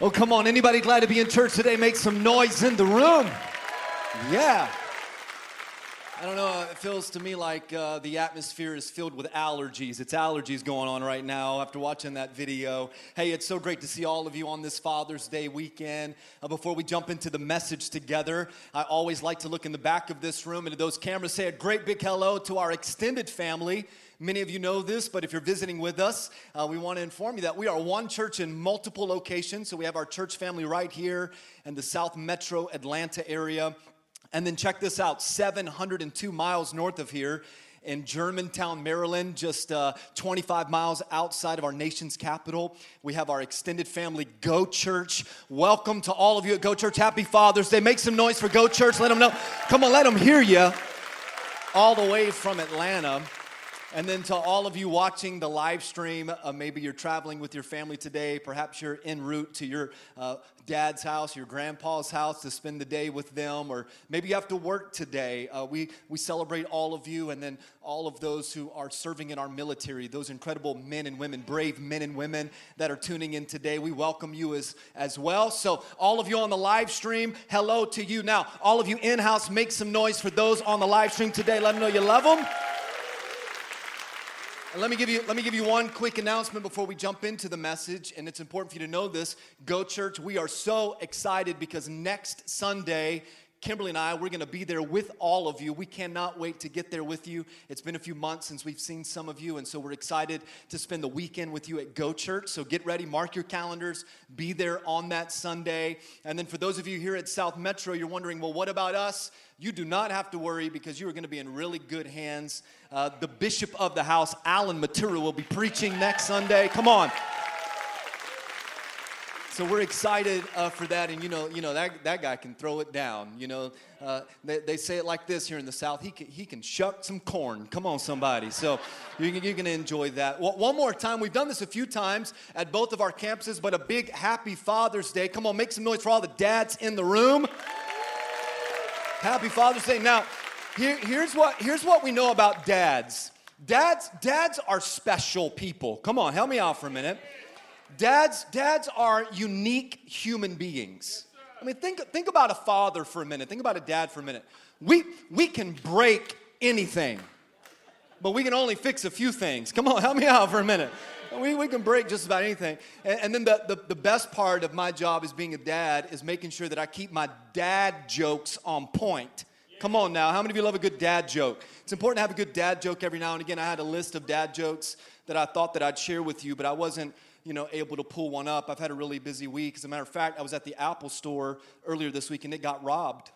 Oh, come on. Anybody glad to be in church today? Make some noise in the room. Yeah. I don't know. It feels to me like uh, the atmosphere is filled with allergies. It's allergies going on right now after watching that video. Hey, it's so great to see all of you on this Father's Day weekend. Uh, before we jump into the message together, I always like to look in the back of this room and those cameras say a great big hello to our extended family. Many of you know this, but if you're visiting with us, uh, we want to inform you that we are one church in multiple locations. So we have our church family right here in the South Metro Atlanta area. And then check this out 702 miles north of here in Germantown, Maryland, just uh, 25 miles outside of our nation's capital. We have our extended family, Go Church. Welcome to all of you at Go Church. Happy Father's Day. Make some noise for Go Church. Let them know. Come on, let them hear you. All the way from Atlanta. And then to all of you watching the live stream, uh, maybe you're traveling with your family today. Perhaps you're en route to your uh, dad's house, your grandpa's house to spend the day with them, or maybe you have to work today. Uh, we, we celebrate all of you and then all of those who are serving in our military, those incredible men and women, brave men and women that are tuning in today. We welcome you as, as well. So, all of you on the live stream, hello to you. Now, all of you in house, make some noise for those on the live stream today. Let them know you love them. Let me give you let me give you one quick announcement before we jump into the message and it's important for you to know this. Go church, we are so excited because next Sunday Kimberly and I, we're going to be there with all of you. We cannot wait to get there with you. It's been a few months since we've seen some of you, and so we're excited to spend the weekend with you at Go Church. So get ready, mark your calendars, be there on that Sunday. And then for those of you here at South Metro, you're wondering, well, what about us? You do not have to worry because you are going to be in really good hands. Uh, the bishop of the house, Alan Matura, will be preaching next Sunday. Come on. So we're excited uh, for that, and you know, you know that, that guy can throw it down. You know, uh, they, they, say it like this here in the South: he can, he can shuck some corn. Come on, somebody. So you, you're going to enjoy that. Well, one more time, we've done this a few times at both of our campuses, but a big Happy Father's Day. Come on, make some noise for all the dads in the room. Happy Father's Day. Now, here, here's what here's what we know about dads. Dads, dads are special people. Come on, help me out for a minute. Dads, dads are unique human beings. I mean, think, think about a father for a minute. Think about a dad for a minute. We, we can break anything, but we can only fix a few things. Come on, help me out for a minute. We, we can break just about anything. And, and then the, the, the best part of my job as being a dad is making sure that I keep my dad jokes on point. Come on now, how many of you love a good dad joke? It's important to have a good dad joke every now and again. I had a list of dad jokes that I thought that I'd share with you, but I wasn't you know, able to pull one up. I've had a really busy week. As a matter of fact, I was at the Apple store earlier this week and it got robbed.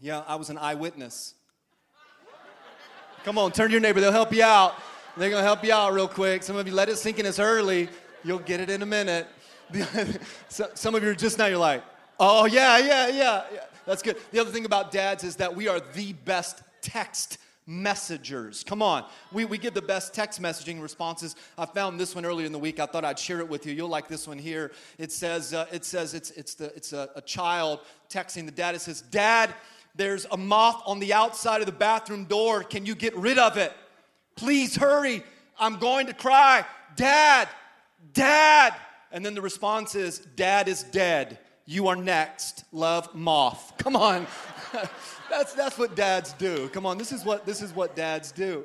Yeah, I was an eyewitness. Come on, turn to your neighbor, they'll help you out. They're gonna help you out real quick. Some of you let it sink in as early, you'll get it in a minute. Some of you are just now, you're like, oh, yeah, yeah, yeah, yeah. That's good. The other thing about dads is that we are the best text messengers. Come on. We, we give the best text messaging responses. I found this one earlier in the week. I thought I'd share it with you. You'll like this one here. It says, uh, it says it's, it's, the, it's a, a child texting the dad. It says, Dad, there's a moth on the outside of the bathroom door. Can you get rid of it? Please hurry. I'm going to cry. Dad, Dad. And then the response is, Dad is dead. You are next. Love, moth. Come on. that's, that's what dads do. Come on, this is what, this is what dads do.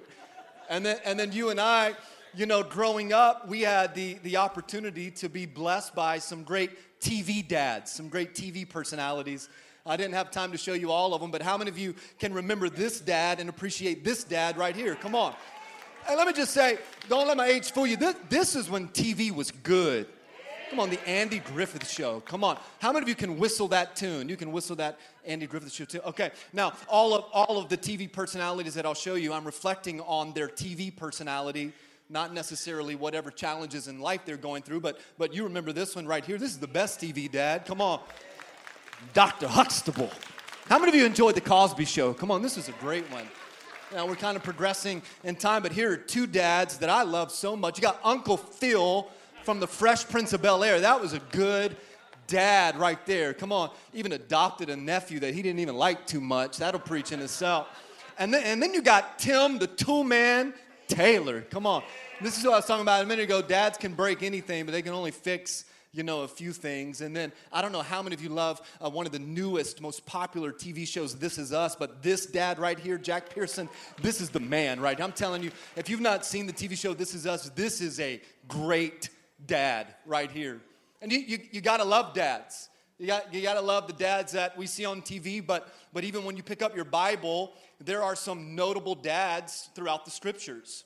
And then, and then you and I, you know, growing up, we had the, the opportunity to be blessed by some great TV dads, some great TV personalities. I didn't have time to show you all of them, but how many of you can remember this dad and appreciate this dad right here? Come on. And let me just say, don't let my age fool you. This, this is when TV was good. Come on, the Andy Griffith Show. Come on. How many of you can whistle that tune? You can whistle that Andy Griffith Show too. Okay. Now, all of all of the TV personalities that I'll show you, I'm reflecting on their TV personality, not necessarily whatever challenges in life they're going through, but but you remember this one right here. This is the best TV dad. Come on. Dr. Huxtable. How many of you enjoyed the Cosby Show? Come on, this is a great one. Now we're kind of progressing in time, but here are two dads that I love so much. You got Uncle Phil from the Fresh Prince of Bel Air. That was a good dad right there. Come on, even adopted a nephew that he didn't even like too much. That'll preach in itself. And then, and then you got Tim, the tool man, Taylor. Come on. This is what I was talking about a minute ago. Dads can break anything, but they can only fix you know a few things. And then I don't know how many of you love uh, one of the newest, most popular TV shows, This Is Us, but this dad right here, Jack Pearson, this is the man, right? I'm telling you, if you've not seen the TV show This Is Us, this is a great dad right here. And you, you, you gotta love dads. You got, you got to love the dads that we see on TV, but, but even when you pick up your Bible, there are some notable dads throughout the scriptures.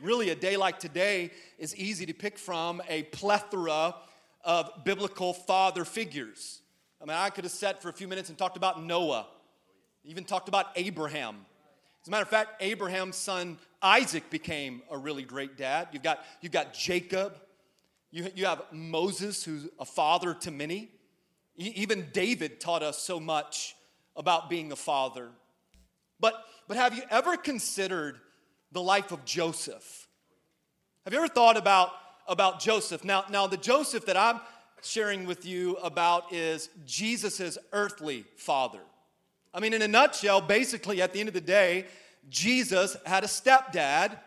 Really, a day like today is easy to pick from a plethora of biblical father figures. I mean, I could have sat for a few minutes and talked about Noah, even talked about Abraham. As a matter of fact, Abraham's son Isaac became a really great dad. You've got, you've got Jacob, you, you have Moses, who's a father to many. Even David taught us so much about being a father. But, but have you ever considered the life of Joseph? Have you ever thought about, about Joseph? Now, now, the Joseph that I'm sharing with you about is Jesus' earthly father. I mean, in a nutshell, basically, at the end of the day, Jesus had a stepdad,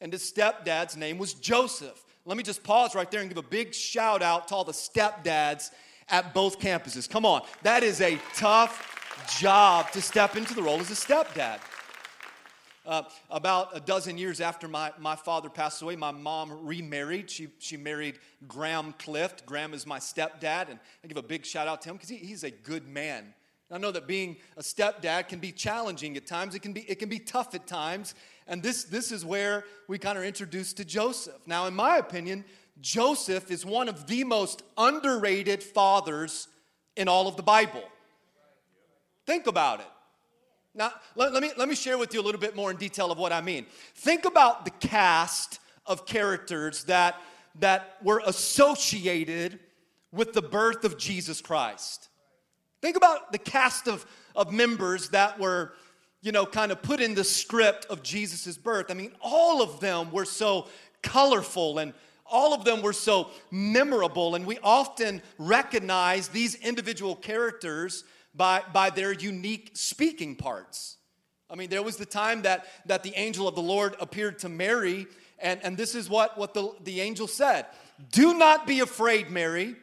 and his stepdad's name was Joseph. Let me just pause right there and give a big shout out to all the stepdads at both campuses. Come on, that is a tough job to step into the role as a stepdad. Uh, about a dozen years after my, my father passed away, my mom remarried. She, she married Graham Clift. Graham is my stepdad, and I give a big shout out to him because he, he's a good man. I know that being a stepdad can be challenging at times. It can be, it can be tough at times. And this, this is where we kind of introduced to Joseph. Now, in my opinion, Joseph is one of the most underrated fathers in all of the Bible. Think about it. Now, let, let, me, let me share with you a little bit more in detail of what I mean. Think about the cast of characters that, that were associated with the birth of Jesus Christ. Think about the cast of, of members that were, you know, kind of put in the script of Jesus' birth. I mean, all of them were so colorful and all of them were so memorable, and we often recognize these individual characters by, by their unique speaking parts. I mean, there was the time that, that the angel of the Lord appeared to Mary, and, and this is what, what the, the angel said Do not be afraid, Mary.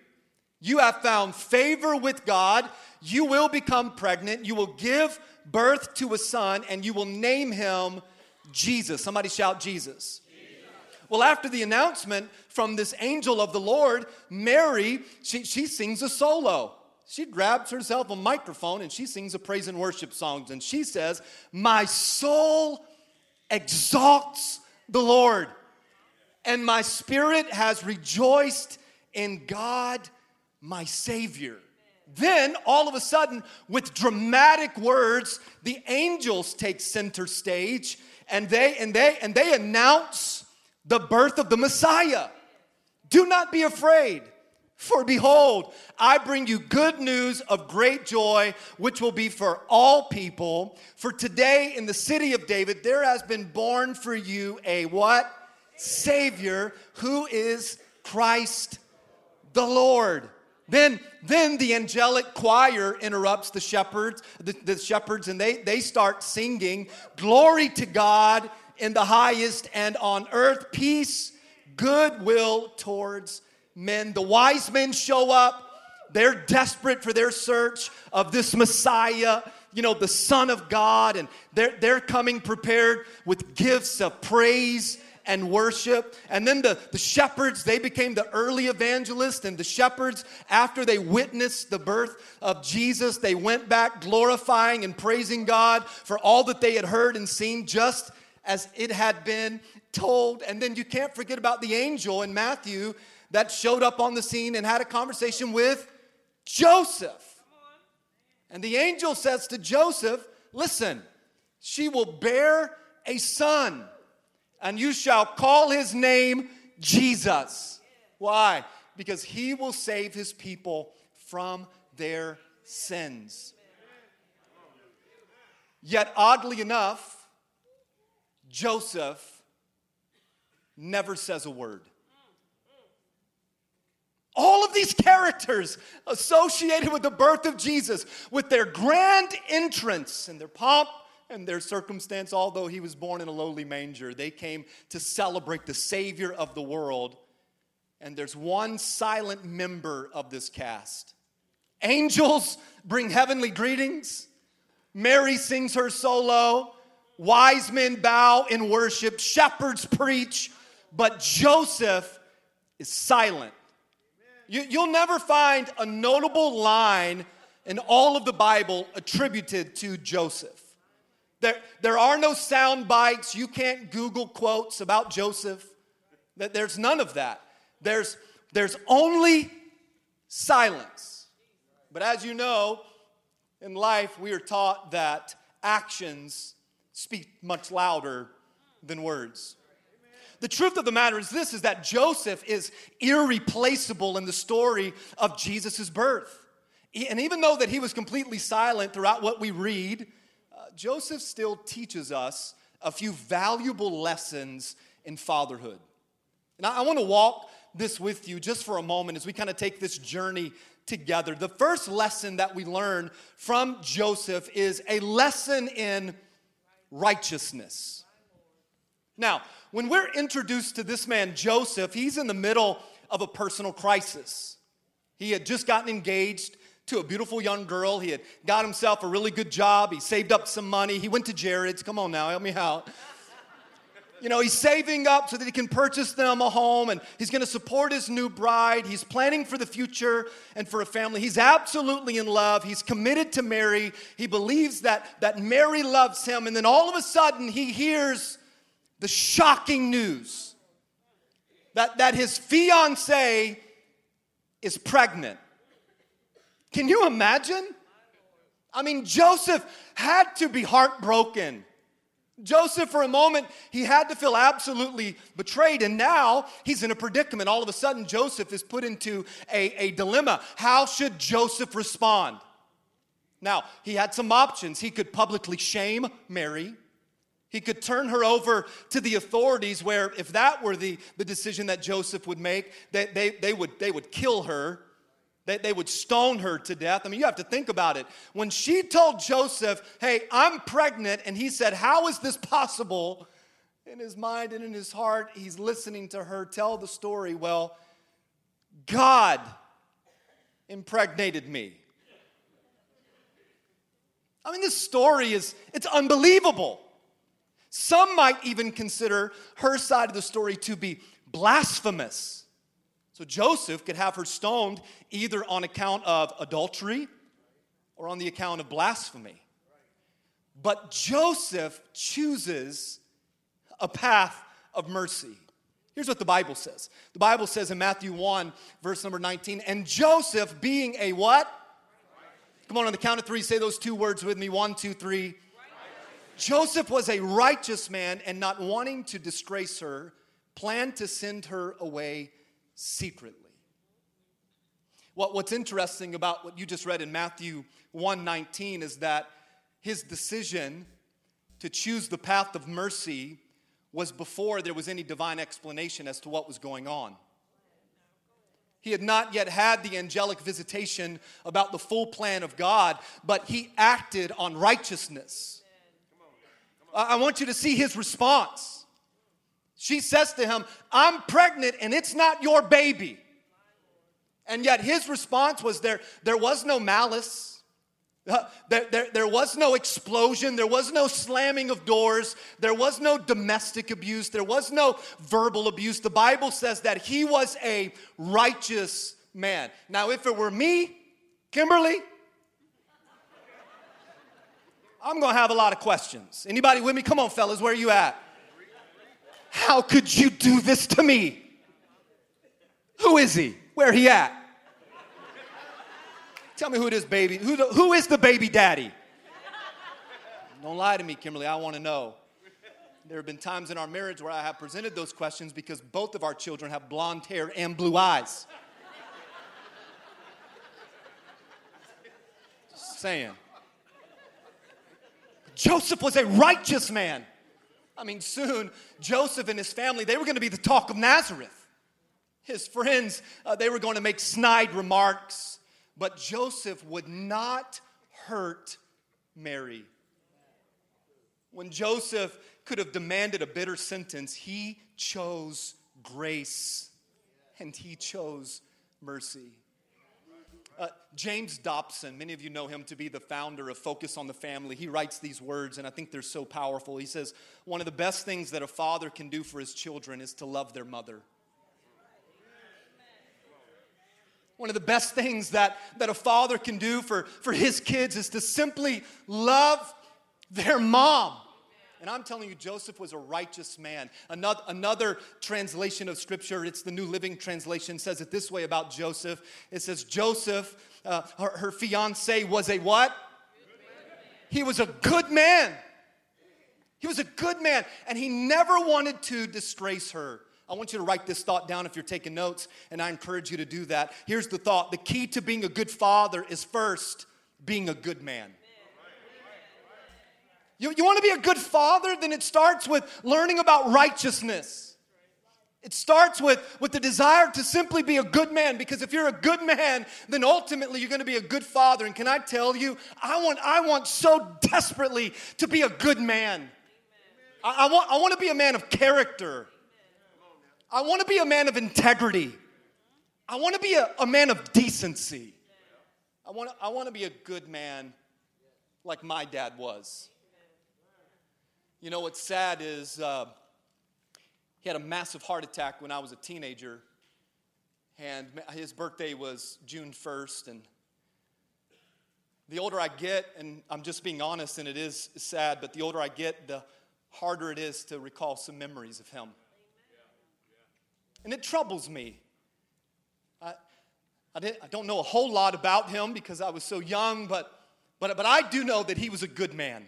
You have found favor with God. You will become pregnant. You will give birth to a son, and you will name him Jesus. Somebody shout, Jesus. Well, after the announcement from this angel of the Lord, Mary, she, she sings a solo. She grabs herself a microphone and she sings a praise and worship songs. And she says, My soul exalts the Lord, and my spirit has rejoiced in God, my Savior. Then, all of a sudden, with dramatic words, the angels take center stage and they and they and they announce the birth of the Messiah. Do not be afraid. For behold, I bring you good news of great joy, which will be for all people. For today in the city of David, there has been born for you a what? Savior, who is Christ the Lord. Then, then the angelic choir interrupts the shepherds, the, the shepherds, and they, they start singing, Glory to God in the highest, and on earth peace, goodwill towards men. The wise men show up. They're desperate for their search of this Messiah, you know, the Son of God, and they're, they're coming prepared with gifts of praise and worship. And then the, the shepherds, they became the early evangelists. And the shepherds, after they witnessed the birth of Jesus, they went back glorifying and praising God for all that they had heard and seen, just as it had been told. And then you can't forget about the angel in Matthew that showed up on the scene and had a conversation with Joseph. And the angel says to Joseph, Listen, she will bear a son, and you shall call his name Jesus. Why? Because he will save his people from their sins. Yet, oddly enough, Joseph never says a word. All of these characters associated with the birth of Jesus, with their grand entrance and their pomp and their circumstance, although he was born in a lowly manger, they came to celebrate the Savior of the world. and there's one silent member of this cast. Angels bring heavenly greetings. Mary sings her solo. Wise men bow in worship. Shepherds preach. But Joseph is silent. You, will never find a notable line in all of the Bible attributed to Joseph. There, there are no sound bites. You can't Google quotes about Joseph. There's none of that. There's, there's only silence. But as you know, in life, we are taught that actions speak much louder than words. The truth of the matter is this is that Joseph is irreplaceable in the story of Jesus' birth. And even though that he was completely silent throughout what we read, uh, Joseph still teaches us a few valuable lessons in fatherhood. And I, I want to walk this with you just for a moment as we kind of take this journey together. The first lesson that we learn from Joseph is a lesson in righteousness. Now, when we're introduced to this man, Joseph, he's in the middle of a personal crisis. He had just gotten engaged to a beautiful young girl. He had got himself a really good job. He saved up some money. He went to Jared's. Come on now, help me out. You know, he's saving up so that he can purchase them a home and he's going to support his new bride. He's planning for the future and for a family. He's absolutely in love. He's committed to Mary. He believes that, that Mary loves him. And then all of a sudden, he hears the shocking news that, that his fiance is pregnant. Can you imagine? I mean, Joseph had to be heartbroken. Joseph, for a moment, he had to feel absolutely betrayed, and now he's in a predicament. All of a sudden, Joseph is put into a, a dilemma. How should Joseph respond? Now, he had some options. He could publicly shame Mary. He could turn her over to the authorities, where if that were the, the decision that Joseph would make, they, they, they, would, they would kill her. They, they would stone her to death. I mean, you have to think about it. When she told Joseph, Hey, I'm pregnant, and he said, How is this possible? In his mind and in his heart, he's listening to her tell the story. Well, God impregnated me. I mean, this story is, it's unbelievable. Some might even consider her side of the story to be blasphemous. So Joseph could have her stoned either on account of adultery or on the account of blasphemy. But Joseph chooses a path of mercy. Here's what the Bible says. The Bible says in Matthew 1, verse number 19, and Joseph being a what? Come on, on the count of three, say those two words with me. One, two, three. Joseph was a righteous man and not wanting to disgrace her, planned to send her away secretly. What, what's interesting about what you just read in Matthew 1:19 is that his decision to choose the path of mercy was before there was any divine explanation as to what was going on. He had not yet had the angelic visitation about the full plan of God, but he acted on righteousness. I want you to see his response. She says to him, I'm pregnant and it's not your baby. And yet his response was there, there was no malice. Uh, there, there, there was no explosion. There was no slamming of doors. There was no domestic abuse. There was no verbal abuse. The Bible says that he was a righteous man. Now, if it were me, Kimberly, I'm gonna have a lot of questions. Anybody with me? Come on, fellas, where are you at? How could you do this to me? Who is he? Where he at? Tell me who it is, baby. Who, the, who is the baby daddy? Don't lie to me, Kimberly. I want to know. There have been times in our marriage where I have presented those questions because both of our children have blonde hair and blue eyes. Just saying. Joseph was a righteous man. I mean, soon Joseph and his family, they were going to be the talk of Nazareth. His friends, uh, they were going to make snide remarks, but Joseph would not hurt Mary. When Joseph could have demanded a bitter sentence, he chose grace and he chose mercy. Uh, James Dobson, many of you know him to be the founder of Focus on the Family. He writes these words, and I think they're so powerful. He says, One of the best things that a father can do for his children is to love their mother. One of the best things that, that a father can do for, for his kids is to simply love their mom. And I'm telling you, Joseph was a righteous man. Another, another translation of scripture, it's the New Living Translation, says it this way about Joseph. It says, Joseph, uh, her, her fiance, was a what? He was a good man. He was a good man, and he never wanted to disgrace her. I want you to write this thought down if you're taking notes, and I encourage you to do that. Here's the thought the key to being a good father is first being a good man. You, you want to be a good father? Then it starts with learning about righteousness. It starts with, with the desire to simply be a good man because if you're a good man, then ultimately you're going to be a good father. And can I tell you, I want, I want so desperately to be a good man. I, I, want, I want to be a man of character. I want to be a man of integrity. I want to be a, a man of decency. I want, to, I want to be a good man like my dad was. You know what's sad is uh, he had a massive heart attack when I was a teenager, and his birthday was June 1st. And the older I get, and I'm just being honest, and it is sad, but the older I get, the harder it is to recall some memories of him. And it troubles me. I, I, I, don't know a whole lot about him because I was so young, but, but, but I do know that he was a good man.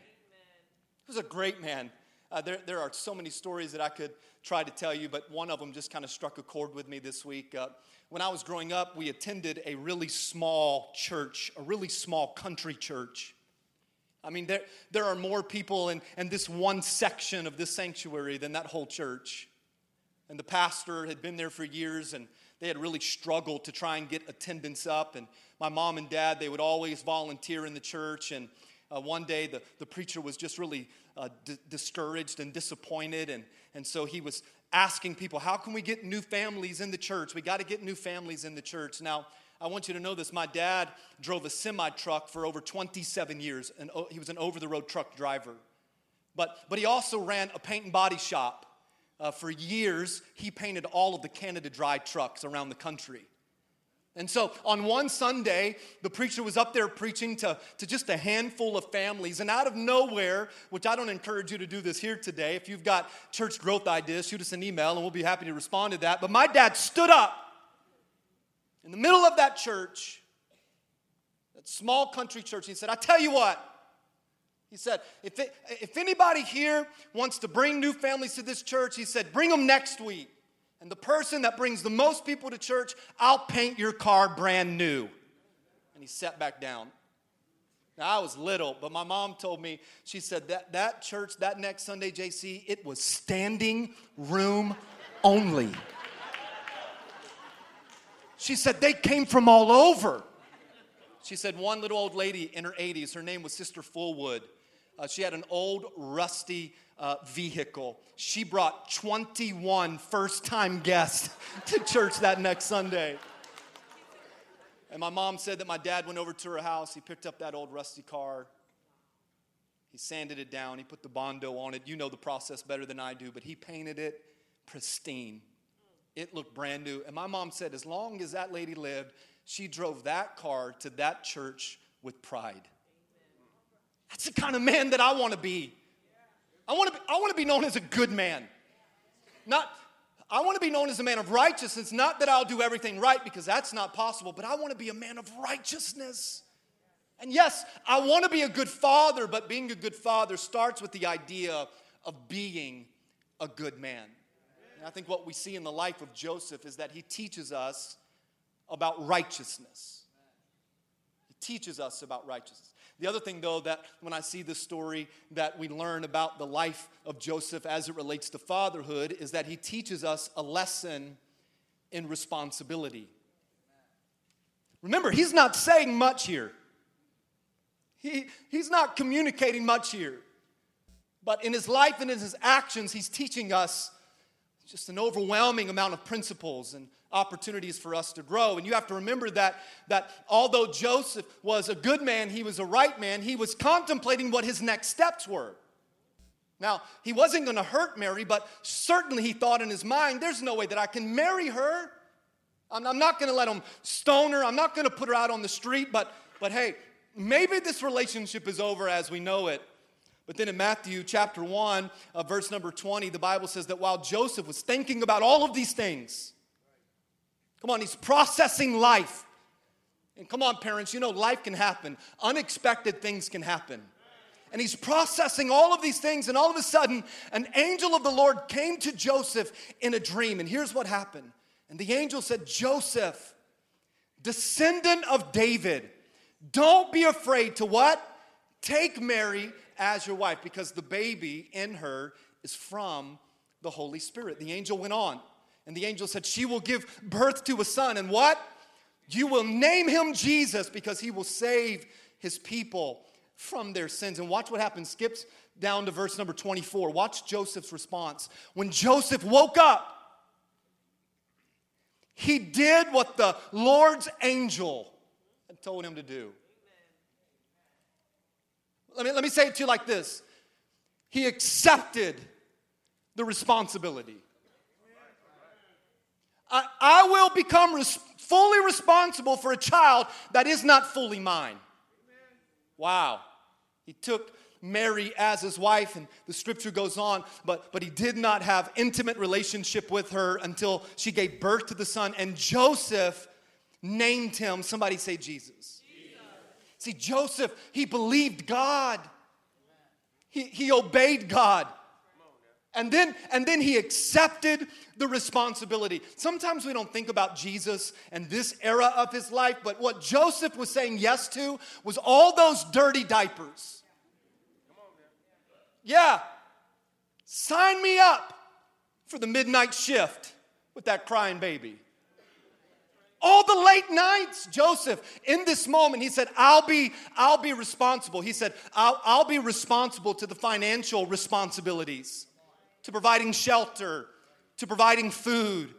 He was a great man. Uh, there, there are so many stories that I could try to tell you, but one of them just kind of struck a chord with me this week. Uh, when I was growing up, we attended a really small church, a really small country church. I mean, there, there are more people in, in this one section of this sanctuary than that whole church. And the pastor had been there for years, and they had really struggled to try and get attendance up. And my mom and dad, they would always volunteer in the church. And uh, one day the, the preacher was just really uh, d- discouraged and disappointed. And, and so he was asking people, How can we get new families in the church? We got to get new families in the church. Now, I want you to know this. My dad drove a semi truck for over 27 years, and he was an over the road truck driver. But, but he also ran a paint and body shop. Uh, for years, he painted all of the Canada Dry trucks around the country. And so on one Sunday, the preacher was up there preaching to, to just a handful of families. And out of nowhere, which I don't encourage you to do this here today, if you've got church growth ideas, shoot us an email and we'll be happy to respond to that. But my dad stood up in the middle of that church, that small country church, and he said, I tell you what, he said, if, it, if anybody here wants to bring new families to this church, he said, bring them next week. And the person that brings the most people to church, I'll paint your car brand new. And he sat back down. Now, I was little, but my mom told me, she said that that church, that next Sunday, JC, it was standing room only. She said they came from all over. She said one little old lady in her 80s, her name was Sister Fullwood. Uh, she had an old, rusty uh, vehicle. She brought 21 first time guests to church that next Sunday. And my mom said that my dad went over to her house. He picked up that old rusty car. He sanded it down. He put the Bondo on it. You know the process better than I do, but he painted it pristine. It looked brand new. And my mom said, as long as that lady lived, she drove that car to that church with pride. That's the kind of man that I want to be. I want to be, I want to be known as a good man. Not I want to be known as a man of righteousness, not that I'll do everything right because that's not possible, but I want to be a man of righteousness. And yes, I want to be a good father, but being a good father starts with the idea of being a good man. And I think what we see in the life of Joseph is that he teaches us about righteousness. He teaches us about righteousness. The other thing, though, that when I see the story that we learn about the life of Joseph as it relates to fatherhood is that he teaches us a lesson in responsibility. Remember, he's not saying much here. He, he's not communicating much here. But in his life and in his actions, he's teaching us just an overwhelming amount of principles and opportunities for us to grow. And you have to remember that, that although Joseph was a good man, he was a right man, he was contemplating what his next steps were. Now, he wasn't going to hurt Mary, but certainly he thought in his mind, there's no way that I can marry her. I'm, I'm not going to let him stone her. I'm not going to put her out on the street, but, but hey, maybe this relationship is over as we know it. But then in Matthew chapter 1, uh, verse number 20, the Bible says that while Joseph was thinking about all of these things, come on, he's processing life. And come on, parents, you know life can happen, unexpected things can happen. And he's processing all of these things, and all of a sudden, an angel of the Lord came to Joseph in a dream. And here's what happened. And the angel said, Joseph, descendant of David, don't be afraid to what? Take Mary as your wife because the baby in her is from the Holy Spirit. The angel went on, and the angel said, She will give birth to a son, and what? You will name him Jesus because he will save his people from their sins. And watch what happens. Skips down to verse number 24. Watch Joseph's response. When Joseph woke up, he did what the Lord's angel had told him to do. Let me, let me say it to you like this He accepted the responsibility. I, I will become res- fully responsible for a child that is not fully mine. Wow. He took Mary as his wife, and the scripture goes on, but, but he did not have intimate relationship with her until she gave birth to the son, and Joseph named him, somebody say Jesus. See, Joseph, he believed God. He, he obeyed God. And then, and then he accepted the responsibility. Sometimes we don't think about Jesus and this era of his life, but what Joseph was saying yes to was all those dirty diapers. Yeah, sign me up for the midnight shift with that crying baby all the late nights joseph in this moment he said i'll be i'll be responsible he said i'll, I'll be responsible to the financial responsibilities to providing shelter to providing food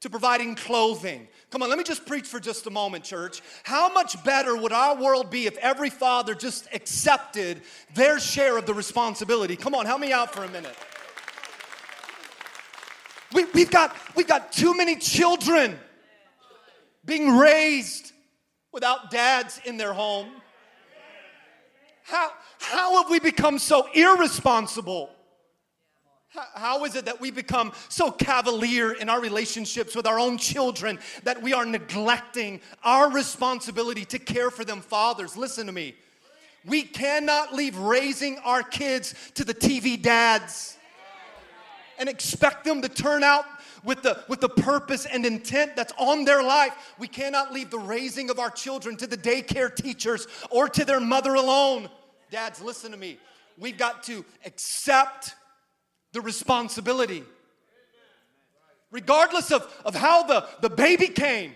to providing clothing. Come on, let me just preach for just a moment, church. How much better would our world be if every father just accepted their share of the responsibility? Come on, help me out for a minute. We, we've, got, we've got too many children being raised without dads in their home? How, how have we become so irresponsible? How is it that we become so cavalier in our relationships with our own children that we are neglecting our responsibility to care for them? Fathers, listen to me. We cannot leave raising our kids to the TV dads and expect them to turn out with the, with the purpose and intent that's on their life. We cannot leave the raising of our children to the daycare teachers or to their mother alone. Dads, listen to me. We've got to accept the responsibility. Regardless of, of how the, the baby came,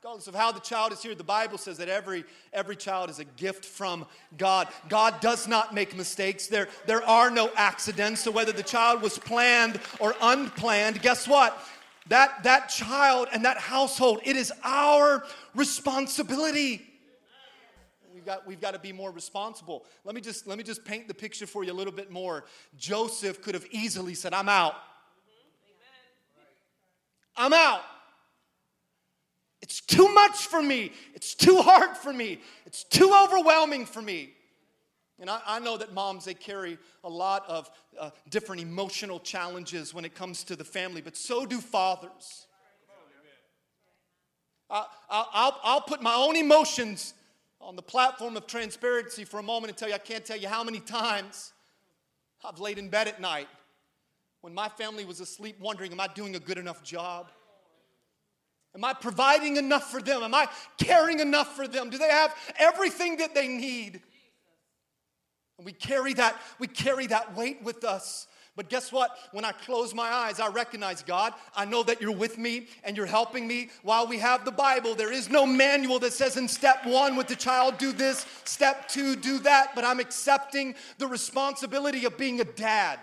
regardless of how the child is here, the Bible says that every, every child is a gift from God. God does not make mistakes. There, there are no accidents. So whether the child was planned or unplanned, guess what? That, that child and that household, it is our responsibility. We've got, we've got to be more responsible. Let me, just, let me just paint the picture for you a little bit more. Joseph could have easily said, I'm out. I'm out. It's too much for me. It's too hard for me. It's too overwhelming for me. And I, I know that moms, they carry a lot of uh, different emotional challenges when it comes to the family, but so do fathers. I, I'll, I'll put my own emotions on the platform of transparency for a moment and tell you I can't tell you how many times I've laid in bed at night when my family was asleep wondering, Am I doing a good enough job? Am I providing enough for them? Am I caring enough for them? Do they have everything that they need? And we carry that, we carry that weight with us. But guess what? When I close my eyes, I recognize God. I know that you're with me and you're helping me. While we have the Bible, there is no manual that says in step one with the child, do this, step two, do that. But I'm accepting the responsibility of being a dad.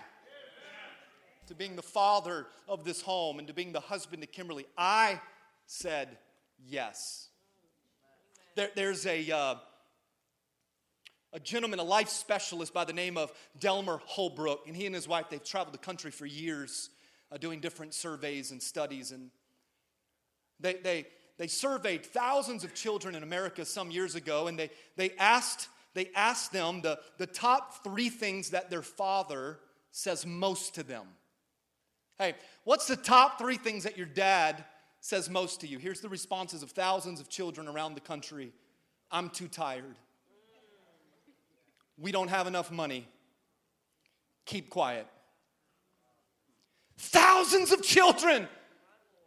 to being the father of this home and to being the husband to Kimberly, I said yes. There, there's a, uh, a gentleman, a life specialist by the name of Delmer Holbrook, and he and his wife, they've traveled the country for years uh, doing different surveys and studies. And they, they, they surveyed thousands of children in America some years ago, and they, they, asked, they asked them the, the top three things that their father says most to them. Hey, what's the top three things that your dad says most to you? Here's the responses of thousands of children around the country I'm too tired. We don't have enough money. Keep quiet. Thousands of children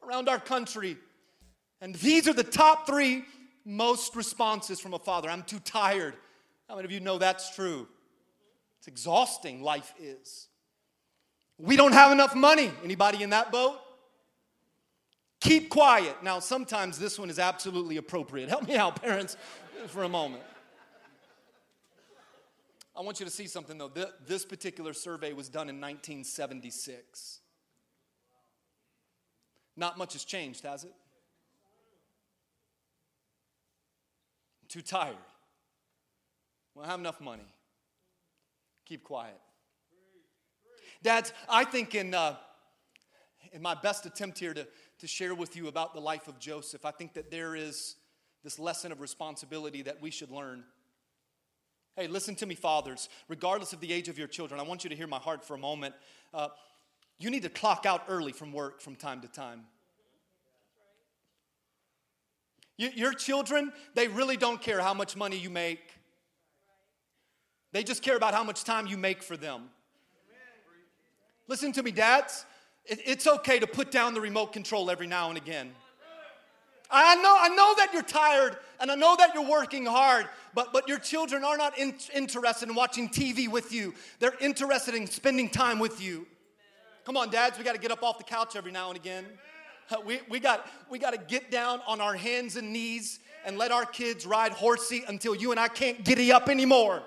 around our country. And these are the top three most responses from a father. I'm too tired. How many of you know that's true? It's exhausting, life is. We don't have enough money. Anybody in that boat? Keep quiet. Now, sometimes this one is absolutely appropriate. Help me out, parents, for a moment. I want you to see something though. This particular survey was done in 1976. Not much has changed, has it? I'm too tired. We don't have enough money. Keep quiet. Dads, I think in, uh, in my best attempt here to, to share with you about the life of Joseph, I think that there is this lesson of responsibility that we should learn. Hey, listen to me, fathers. Regardless of the age of your children, I want you to hear my heart for a moment. Uh, you need to clock out early from work from time to time. You, your children, they really don't care how much money you make. They just care about how much time you make for them. Listen to me, dads. It, it's okay to put down the remote control every now and again. I know, I know that you're tired and I know that you're working hard, but, but your children are not in, interested in watching TV with you. They're interested in spending time with you. Come on, dads, we got to get up off the couch every now and again. Uh, we, we got we got to get down on our hands and knees and let our kids ride horsey until you and I can't giddy up anymore.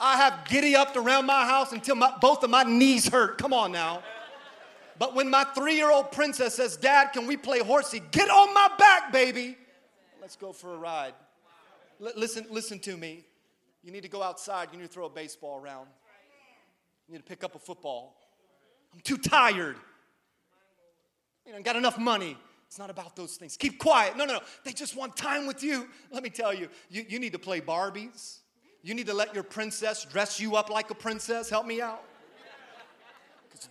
I have giddy upped around my house until my, both of my knees hurt. Come on now. But when my three year old princess says, Dad, can we play horsey? Get on my back, baby. Let's go for a ride. L- listen, listen to me. You need to go outside. You need to throw a baseball around. You need to pick up a football. I'm too tired. You know, got enough money. It's not about those things. Keep quiet. No, no, no. They just want time with you. Let me tell you, you, you need to play Barbies. You need to let your princess dress you up like a princess. Help me out.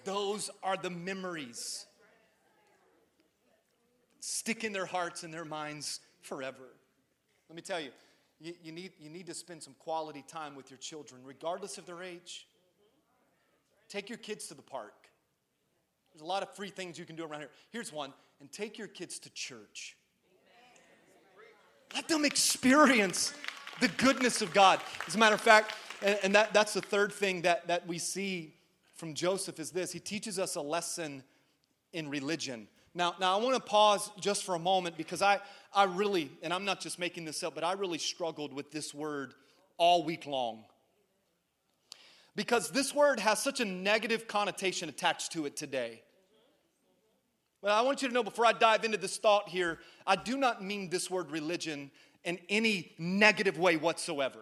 Those are the memories. Stick in their hearts and their minds forever. Let me tell you, you, you, need, you need to spend some quality time with your children, regardless of their age. Take your kids to the park. There's a lot of free things you can do around here. Here's one, and take your kids to church. Let them experience the goodness of God. As a matter of fact, and, and that, that's the third thing that, that we see from Joseph is this. He teaches us a lesson in religion. Now, now I want to pause just for a moment because I, I really, and I'm not just making this up, but I really struggled with this word all week long. Because this word has such a negative connotation attached to it today. But I want you to know before I dive into this thought here, I do not mean this word religion in any negative way whatsoever.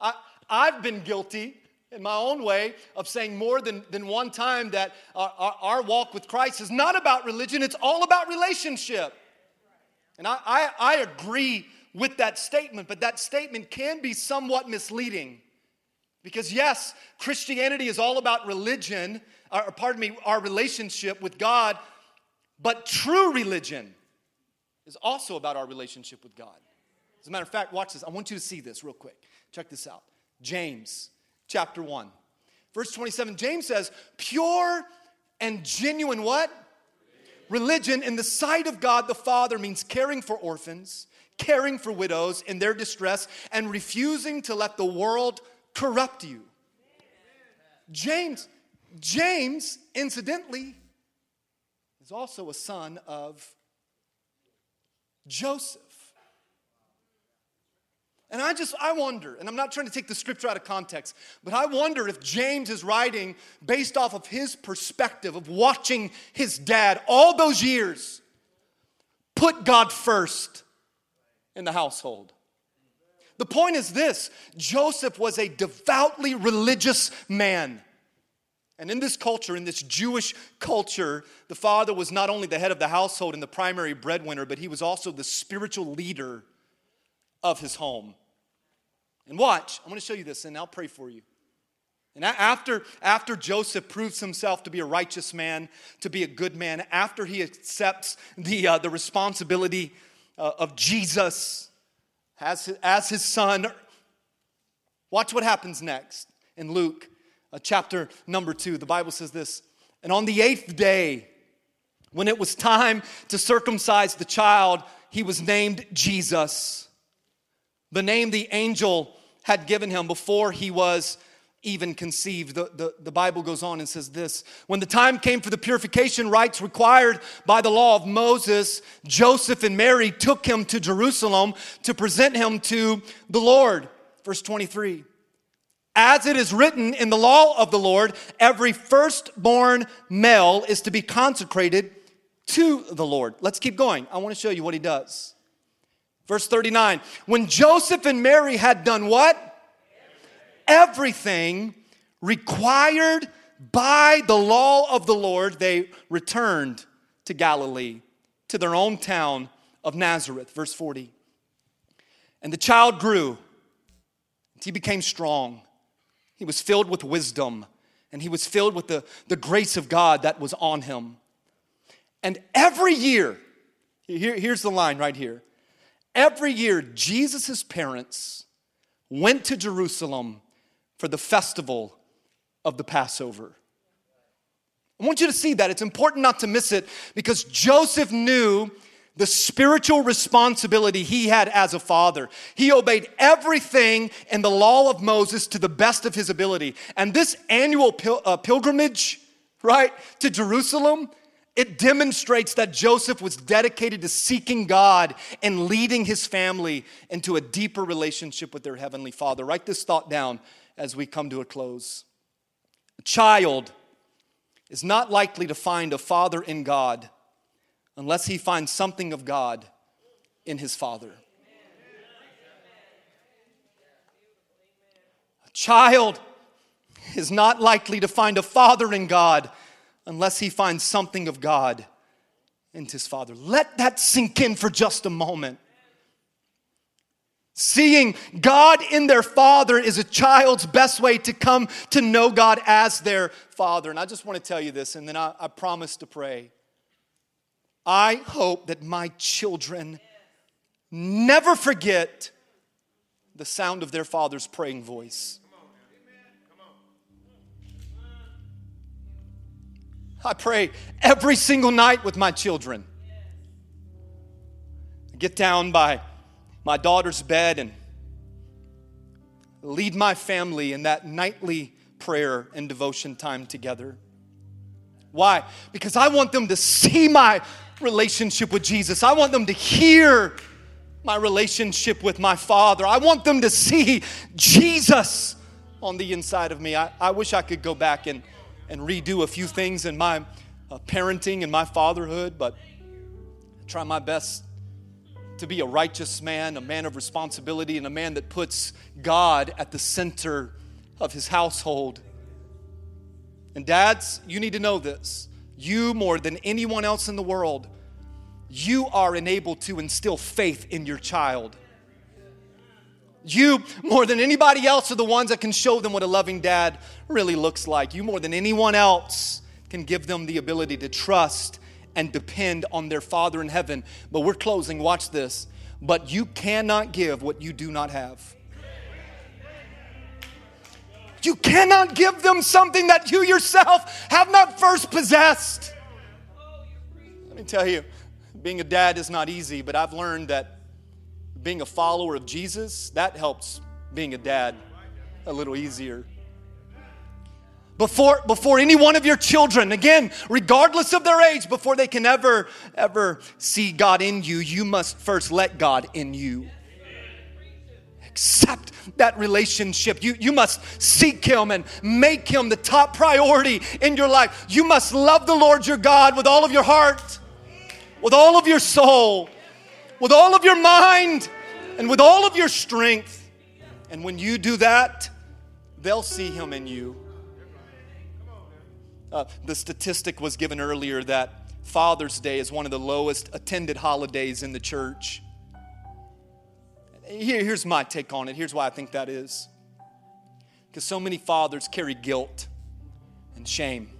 I, I've been guilty in my own way of saying more than, than one time that our, our, our walk with Christ is not about religion, it's all about relationship. And I, I, I agree with that statement, but that statement can be somewhat misleading. Because, yes, Christianity is all about religion, or pardon me, our relationship with God, but true religion is also about our relationship with God. As a matter of fact, watch this. I want you to see this real quick. Check this out. James chapter 1, verse 27. James says, Pure and genuine what? Religion in the sight of God the Father means caring for orphans, caring for widows in their distress, and refusing to let the world corrupt you. James, James, incidentally, is also a son of Joseph. And I just, I wonder, and I'm not trying to take the scripture out of context, but I wonder if James is writing based off of his perspective of watching his dad all those years put God first in the household. The point is this Joseph was a devoutly religious man. And in this culture, in this Jewish culture, the father was not only the head of the household and the primary breadwinner, but he was also the spiritual leader of his home. And watch, I'm going to show you this and I'll pray for you. And after, after Joseph proves himself to be a righteous man, to be a good man, after he accepts the, uh, the responsibility uh, of Jesus as, as his son, watch what happens next in Luke uh, chapter number two. The Bible says this And on the eighth day, when it was time to circumcise the child, he was named Jesus, the name the angel had given him before he was even conceived. The, the, the, Bible goes on and says this When the time came for the purification rites required by the law of Moses, Joseph and Mary took him to Jerusalem to present him to the Lord. Verse 23. As it is written in the law of the Lord, every firstborn male is to be consecrated to the Lord. Let's keep going. I want to show you what he does. Verse 39 When Joseph and Mary had done what? Everything required by the law of the Lord, they returned to Galilee, to their own town of Nazareth. Verse 40. And the child grew, and he became strong. He was filled with wisdom, and he was filled with the, the grace of God that was on him. And every year, here, here's the line right here Every year, Jesus' parents went to Jerusalem for the festival of the Passover. I want you to see that. It's important not to miss it because Joseph knew the spiritual responsibility he had as a father. He obeyed everything in the law of Moses to the best of his ability. And this annual pil- uh, pilgrimage, right, to Jerusalem it demonstrates that Joseph was dedicated to seeking God and leading his family into a deeper relationship with their heavenly father. Write this thought down as we come to a close. A child is not likely to find a father in God unless he finds something of God in his father. A child is not likely to find a father in God unless he finds something of God in his father. Let that sink in for just a moment. Seeing God in their father is a child's best way to come to know God as their father. And I just want to tell you this, and then I, I promise to pray. I hope that my children never forget the sound of their father's praying voice. I pray every single night with my children. I get down by my daughter's bed and lead my family in that nightly prayer and devotion time together. Why? Because I want them to see my relationship with Jesus. I want them to hear my relationship with my Father. I want them to see Jesus on the inside of me. I, I wish I could go back and and redo a few things in my uh, parenting and my fatherhood, but I try my best to be a righteous man, a man of responsibility, and a man that puts God at the center of his household. And dads, you need to know this. You, more than anyone else in the world, you are enabled to instill faith in your child. You, more than anybody else, are the ones that can show them what a loving dad really looks like. You, more than anyone else, can give them the ability to trust and depend on their Father in heaven. But we're closing, watch this. But you cannot give what you do not have. You cannot give them something that you yourself have not first possessed. Let me tell you, being a dad is not easy, but I've learned that being a follower of Jesus, that helps being a dad a little easier. Before, before any one of your children, again, regardless of their age, before they can ever, ever see God in you, you must first let God in you. accept that relationship. You, you must seek Him and make Him the top priority in your life. You must love the Lord your God with all of your heart, with all of your soul, with all of your mind, and with all of your strength. And when you do that, they'll see Him in you. Uh, the statistic was given earlier that Father's Day is one of the lowest attended holidays in the church. Here, here's my take on it. Here's why I think that is. Because so many fathers carry guilt and shame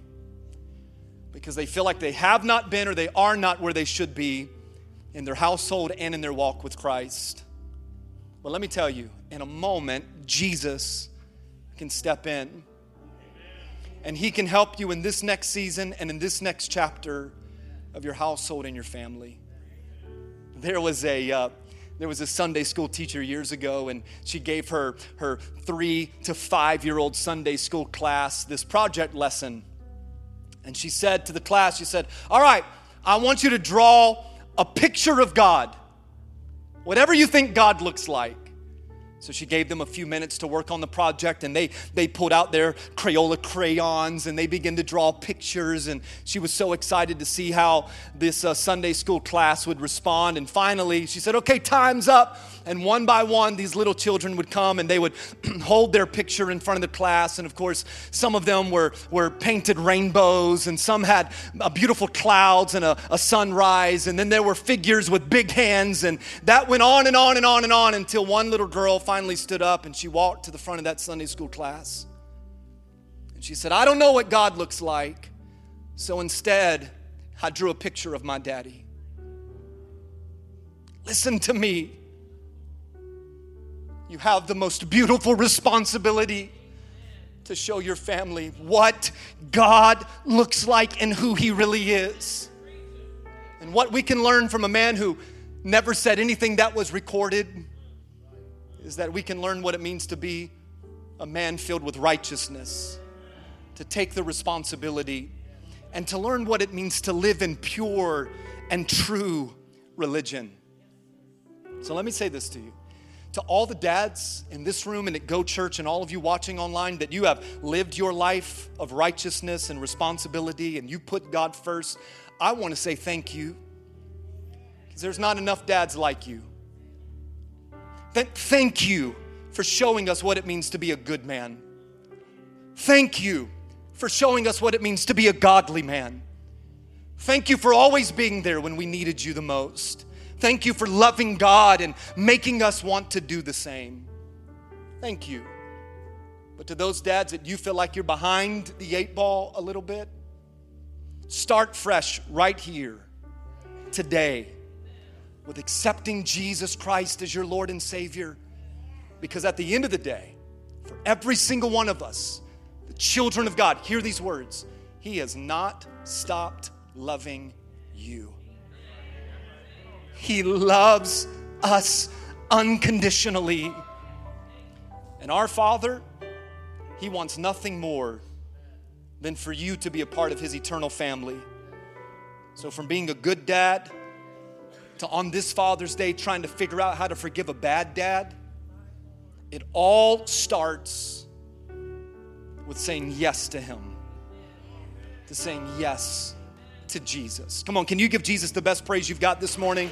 because they feel like they have not been or they are not where they should be in their household and in their walk with Christ. But let me tell you, in a moment, Jesus can step in and He can help you in this next season and in this next chapter of your household and your family. There was a. Uh, there was a Sunday school teacher years ago, and she gave her, her three to five year old Sunday school class this project lesson. And she said to the class, She said, All right, I want you to draw a picture of God, whatever you think God looks like. So she gave them a few minutes to work on the project, and they, they pulled out their Crayola crayons and they began to draw pictures. And she was so excited to see how this uh, Sunday school class would respond. And finally, she said, Okay, time's up. And one by one, these little children would come and they would hold their picture in front of the class. And of course, some of them were, were painted rainbows, and some had uh, beautiful clouds and a, a sunrise. And then there were figures with big hands. And that went on and on and on and on until one little girl finally stood up and she walked to the front of that Sunday school class. And she said, I don't know what God looks like. So instead, I drew a picture of my daddy. Listen to me. You have the most beautiful responsibility to show your family what God looks like and who He really is. And what we can learn from a man who never said anything that was recorded is that we can learn what it means to be a man filled with righteousness, to take the responsibility, and to learn what it means to live in pure and true religion. So let me say this to you to all the dads in this room and at Go Church and all of you watching online that you have lived your life of righteousness and responsibility and you put God first, I want to say thank you. Because there's not enough dads like you. Th- thank you for showing us what it means to be a good man. Thank you for showing us what it means to be a godly man. Thank you for always being there when we needed you the most. Thank you for loving God and making us want to do the same. Thank you. But to those dads that you feel like you're behind the eight ball a little bit, start fresh right here, today, with accepting Jesus Christ as your Lord and Savior. Because at the end of the day, for every single one of us, the children of God, hear these words He has not stopped loving you. He loves us unconditionally. And our Father, He wants nothing more than for you to be a part of His eternal family. So, from being a good dad to on this Father's Day trying to figure out how to forgive a bad dad, it all starts with saying yes to Him, to saying yes to Jesus. Come on, can you give Jesus the best praise you've got this morning?